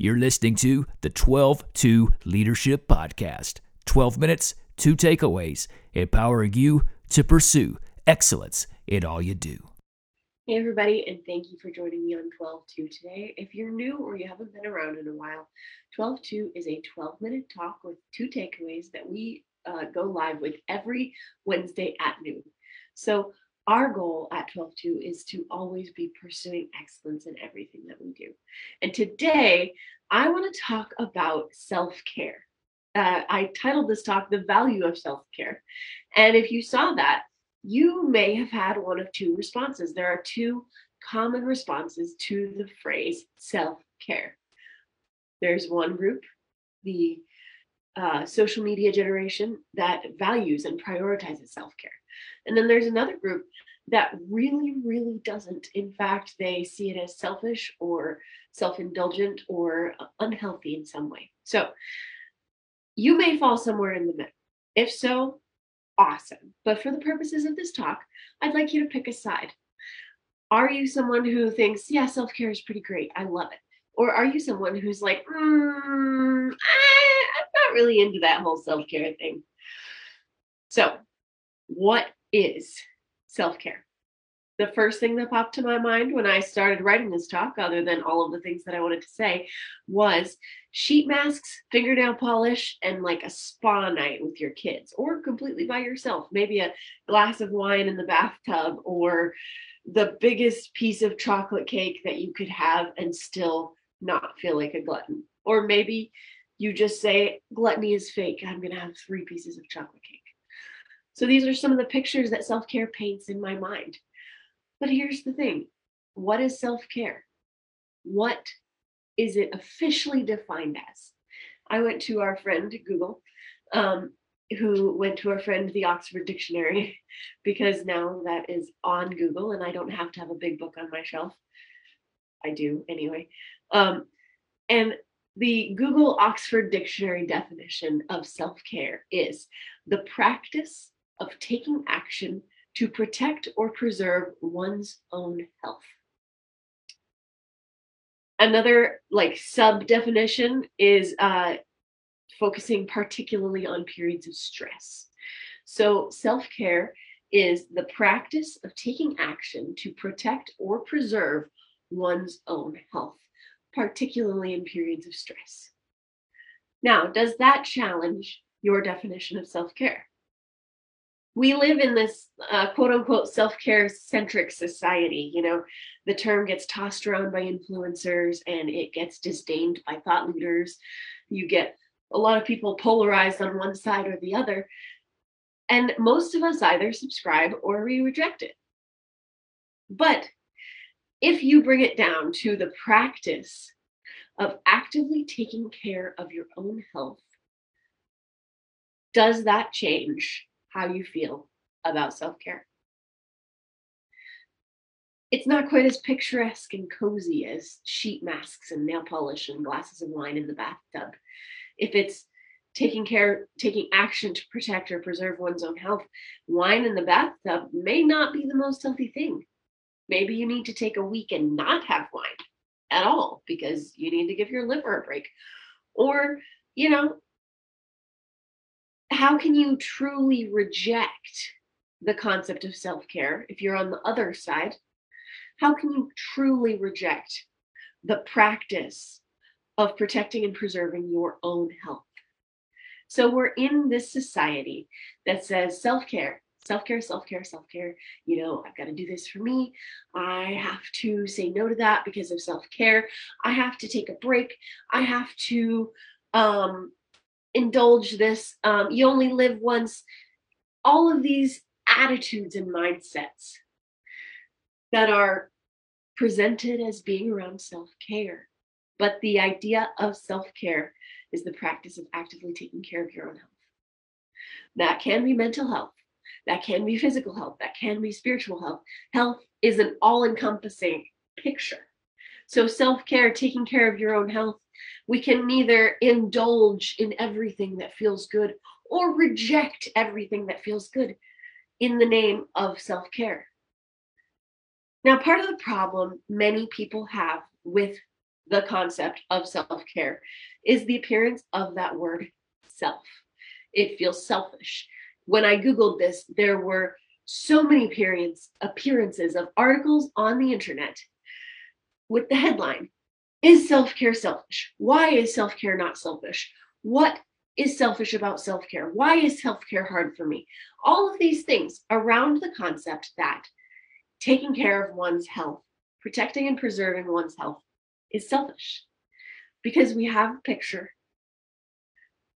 You're listening to the 12 2 Leadership Podcast 12 minutes, two takeaways, empowering you to pursue excellence in all you do. Hey, everybody, and thank you for joining me on 12 2 today. If you're new or you haven't been around in a while, 12 2 is a 12 minute talk with two takeaways that we uh, go live with every Wednesday at noon. So, our goal at 12.2 is to always be pursuing excellence in everything that we do. And today, I want to talk about self care. Uh, I titled this talk, The Value of Self Care. And if you saw that, you may have had one of two responses. There are two common responses to the phrase self care. There's one group, the uh, social media generation, that values and prioritizes self care. And then there's another group that really, really doesn't. In fact, they see it as selfish or self indulgent or unhealthy in some way. So you may fall somewhere in the middle. If so, awesome. But for the purposes of this talk, I'd like you to pick a side. Are you someone who thinks, yeah, self care is pretty great? I love it. Or are you someone who's like, mm, I, I'm not really into that whole self care thing? So, what is self care. The first thing that popped to my mind when I started writing this talk, other than all of the things that I wanted to say, was sheet masks, fingernail polish, and like a spa night with your kids, or completely by yourself. Maybe a glass of wine in the bathtub, or the biggest piece of chocolate cake that you could have and still not feel like a glutton. Or maybe you just say, gluttony is fake. I'm going to have three pieces of chocolate cake. So these are some of the pictures that self care paints in my mind. But here's the thing what is self care? What is it officially defined as? I went to our friend Google, um, who went to our friend the Oxford Dictionary, because now that is on Google and I don't have to have a big book on my shelf. I do anyway. Um, and the Google Oxford Dictionary definition of self care is the practice of taking action to protect or preserve one's own health. Another like sub definition is uh, focusing particularly on periods of stress. So self care is the practice of taking action to protect or preserve one's own health, particularly in periods of stress. Now, does that challenge your definition of self care? We live in this uh, quote unquote self care centric society. You know, the term gets tossed around by influencers and it gets disdained by thought leaders. You get a lot of people polarized on one side or the other. And most of us either subscribe or we reject it. But if you bring it down to the practice of actively taking care of your own health, does that change how you feel about self care. It's not quite as picturesque and cozy as sheet masks and nail polish and glasses of wine in the bathtub. If it's taking care, taking action to protect or preserve one's own health, wine in the bathtub may not be the most healthy thing. Maybe you need to take a week and not have wine at all because you need to give your liver a break. Or, you know, how can you truly reject the concept of self care if you're on the other side? How can you truly reject the practice of protecting and preserving your own health? So, we're in this society that says self care, self care, self care, self care. You know, I've got to do this for me. I have to say no to that because of self care. I have to take a break. I have to um, indulge this. Um, you only live once. All of these attitudes and mindsets that are presented as being around self care. But the idea of self care is the practice of actively taking care of your own health. That can be mental health, that can be physical health, that can be spiritual health. Health is an all encompassing picture. So, self care, taking care of your own health, we can neither indulge in everything that feels good or reject everything that feels good in the name of self care. Now, part of the problem many people have with the concept of self care is the appearance of that word self. It feels selfish. When I Googled this, there were so many appearance, appearances of articles on the internet with the headline Is self care selfish? Why is self care not selfish? What is selfish about self care? Why is self care hard for me? All of these things around the concept that taking care of one's health, protecting and preserving one's health is selfish because we have a picture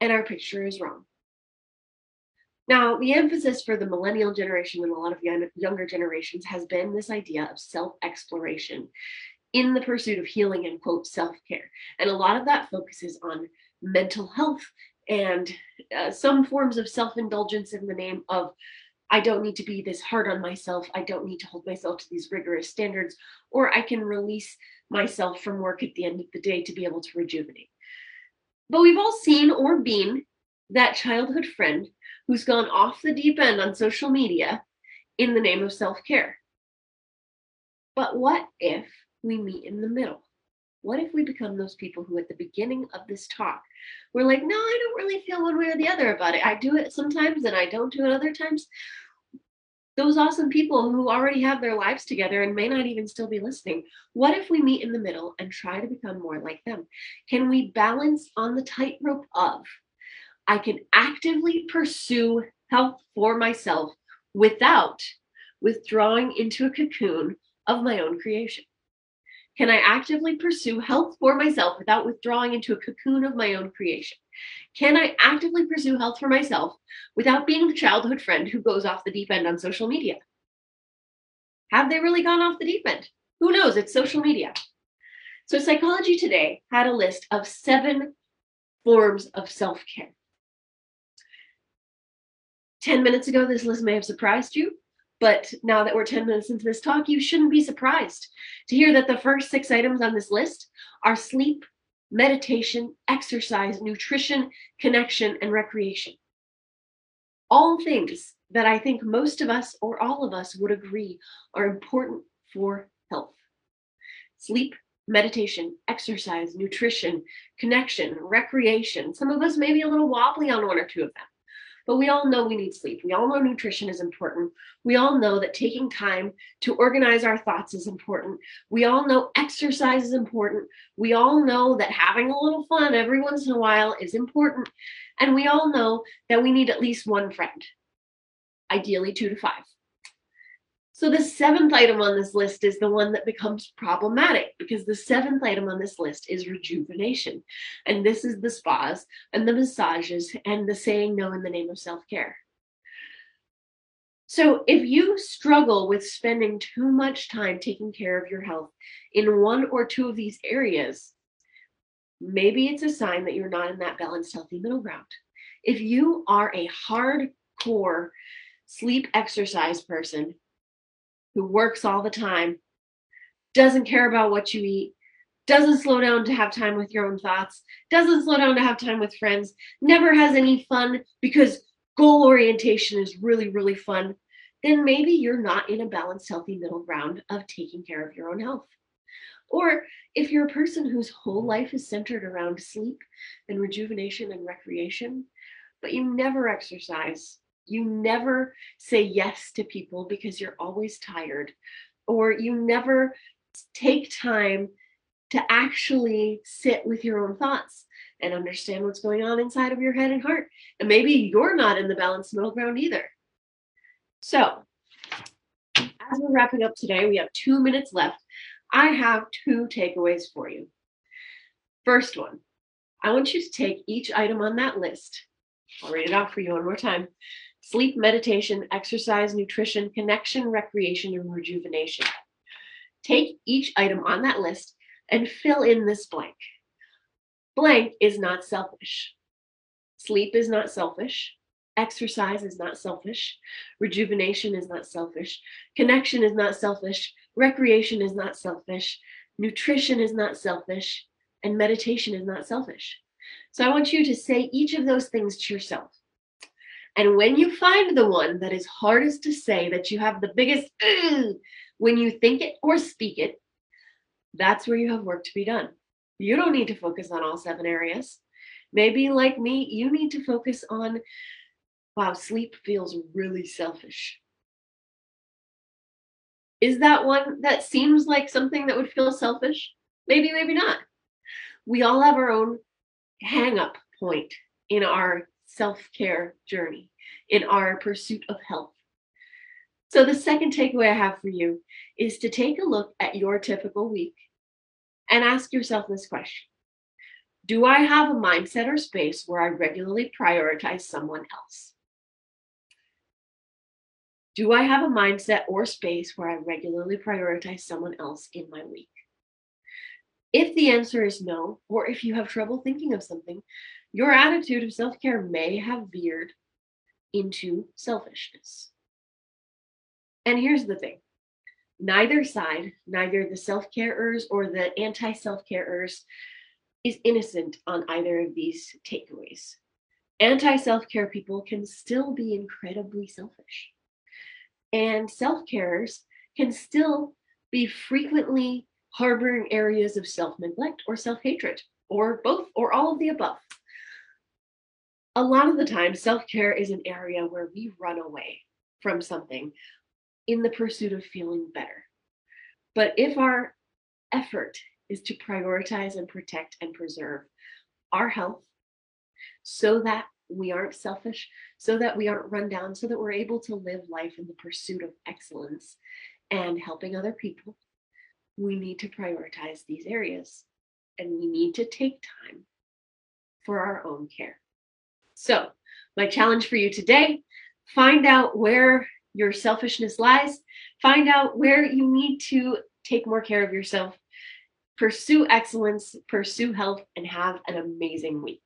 and our picture is wrong. Now, the emphasis for the millennial generation and a lot of younger generations has been this idea of self exploration in the pursuit of healing and quote self care. And a lot of that focuses on mental health and uh, some forms of self indulgence in the name of I don't need to be this hard on myself. I don't need to hold myself to these rigorous standards, or I can release myself from work at the end of the day to be able to rejuvenate. But we've all seen or been that childhood friend who's gone off the deep end on social media in the name of self care. But what if we meet in the middle? What if we become those people who, at the beginning of this talk, we're like, no, I don't really feel one way or the other about it. I do it sometimes and I don't do it other times. Those awesome people who already have their lives together and may not even still be listening, what if we meet in the middle and try to become more like them? Can we balance on the tightrope of I can actively pursue health for myself without withdrawing into a cocoon of my own creation? Can I actively pursue health for myself without withdrawing into a cocoon of my own creation? Can I actively pursue health for myself without being the childhood friend who goes off the deep end on social media? Have they really gone off the deep end? Who knows? It's social media. So, Psychology Today had a list of seven forms of self care. 10 minutes ago, this list may have surprised you. But now that we're 10 minutes into this talk, you shouldn't be surprised to hear that the first six items on this list are sleep, meditation, exercise, nutrition, connection, and recreation. All things that I think most of us or all of us would agree are important for health. Sleep, meditation, exercise, nutrition, connection, recreation. Some of us may be a little wobbly on one or two of them. But we all know we need sleep. We all know nutrition is important. We all know that taking time to organize our thoughts is important. We all know exercise is important. We all know that having a little fun every once in a while is important. And we all know that we need at least one friend, ideally two to five. So the seventh item on this list is the one that becomes problematic because the seventh item on this list is rejuvenation. And this is the spas and the massages and the saying no in the name of self care. So if you struggle with spending too much time taking care of your health in one or two of these areas, maybe it's a sign that you're not in that balanced, healthy middle ground. If you are a hardcore sleep exercise person, who works all the time, doesn't care about what you eat, doesn't slow down to have time with your own thoughts, doesn't slow down to have time with friends, never has any fun because goal orientation is really, really fun, then maybe you're not in a balanced, healthy middle ground of taking care of your own health. Or if you're a person whose whole life is centered around sleep and rejuvenation and recreation, but you never exercise, you never say yes to people because you're always tired, or you never take time to actually sit with your own thoughts and understand what's going on inside of your head and heart. And maybe you're not in the balanced middle ground either. So, as we're wrapping up today, we have two minutes left. I have two takeaways for you. First one, I want you to take each item on that list. I'll read it off for you one more time sleep, meditation, exercise, nutrition, connection, recreation, and rejuvenation. Take each item on that list and fill in this blank. Blank is not selfish. Sleep is not selfish. Exercise is not selfish. Rejuvenation is not selfish. Connection is not selfish. Recreation is not selfish. Nutrition is not selfish. And meditation is not selfish. So I want you to say each of those things to yourself. And when you find the one that is hardest to say, that you have the biggest when you think it or speak it, that's where you have work to be done. You don't need to focus on all seven areas. Maybe, like me, you need to focus on wow, sleep feels really selfish. Is that one that seems like something that would feel selfish? Maybe, maybe not. We all have our own hang up point in our self care journey, in our pursuit of health. So, the second takeaway I have for you is to take a look at your typical week and ask yourself this question Do I have a mindset or space where I regularly prioritize someone else? Do I have a mindset or space where I regularly prioritize someone else in my week? If the answer is no, or if you have trouble thinking of something, your attitude of self care may have veered into selfishness. And here's the thing neither side, neither the self carers or the anti self carers, is innocent on either of these takeaways. Anti self care people can still be incredibly selfish. And self carers can still be frequently harboring areas of self neglect or self hatred, or both, or all of the above. A lot of the time, self care is an area where we run away from something in the pursuit of feeling better. But if our effort is to prioritize and protect and preserve our health so that we aren't selfish, so that we aren't run down, so that we're able to live life in the pursuit of excellence and helping other people, we need to prioritize these areas and we need to take time for our own care. So, my challenge for you today find out where your selfishness lies, find out where you need to take more care of yourself, pursue excellence, pursue health, and have an amazing week.